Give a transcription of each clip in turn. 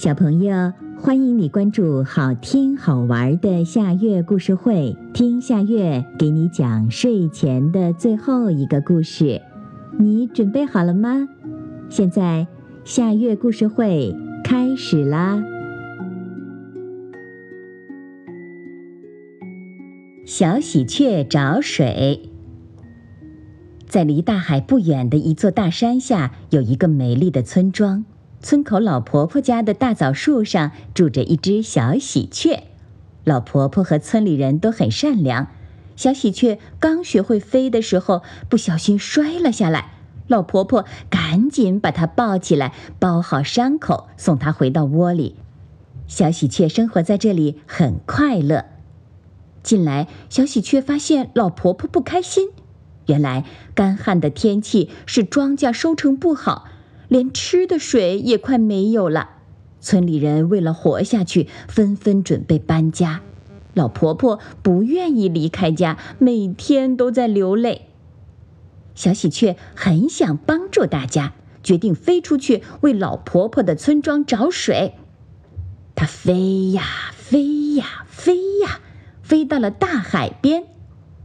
小朋友，欢迎你关注好听好玩的夏月故事会，听夏月给你讲睡前的最后一个故事。你准备好了吗？现在夏月故事会开始啦！小喜鹊找水，在离大海不远的一座大山下，有一个美丽的村庄。村口老婆婆家的大枣树上住着一只小喜鹊，老婆婆和村里人都很善良。小喜鹊刚学会飞的时候，不小心摔了下来，老婆婆赶紧把它抱起来，包好伤口，送它回到窝里。小喜鹊生活在这里很快乐。近来，小喜鹊发现老婆婆不开心，原来干旱的天气使庄稼收成不好。连吃的水也快没有了，村里人为了活下去，纷纷准备搬家。老婆婆不愿意离开家，每天都在流泪。小喜鹊很想帮助大家，决定飞出去为老婆婆的村庄找水。它飞呀飞呀飞呀，飞到了大海边，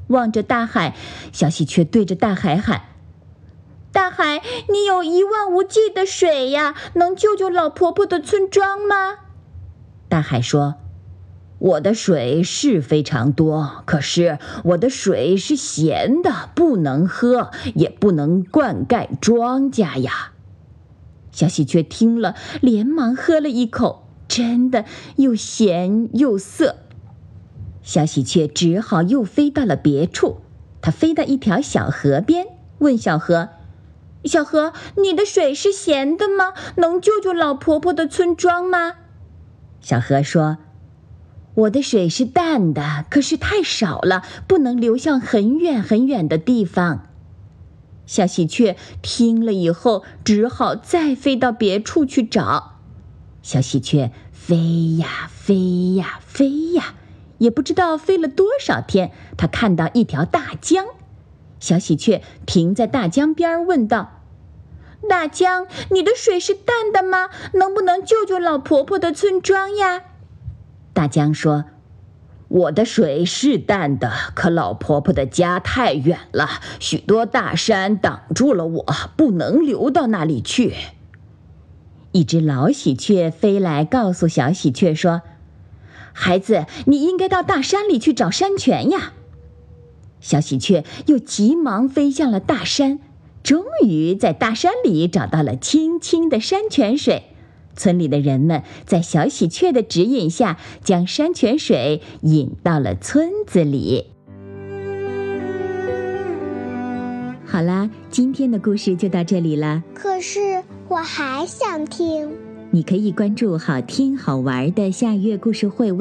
望着大海，小喜鹊对着大海喊。大海，你有一望无际的水呀，能救救老婆婆的村庄吗？大海说：“我的水是非常多，可是我的水是咸的，不能喝，也不能灌溉庄稼呀。”小喜鹊听了，连忙喝了一口，真的又咸又涩。小喜鹊只好又飞到了别处，它飞到一条小河边，问小河。小河，你的水是咸的吗？能救救老婆婆的村庄吗？小河说：“我的水是淡的，可是太少了，不能流向很远很远的地方。”小喜鹊听了以后，只好再飞到别处去找。小喜鹊飞呀飞呀飞呀，也不知道飞了多少天，它看到一条大江。小喜鹊停在大江边，问道：“大江，你的水是淡的吗？能不能救救老婆婆的村庄呀？”大江说：“我的水是淡的，可老婆婆的家太远了，许多大山挡住了我，不能流到那里去。”一只老喜鹊飞来，告诉小喜鹊说：“孩子，你应该到大山里去找山泉呀。”小喜鹊又急忙飞向了大山，终于在大山里找到了清清的山泉水。村里的人们在小喜鹊的指引下，将山泉水引到了村子里。好啦，今天的故事就到这里了。可是我还想听。你可以关注好听好玩的夏月故事会。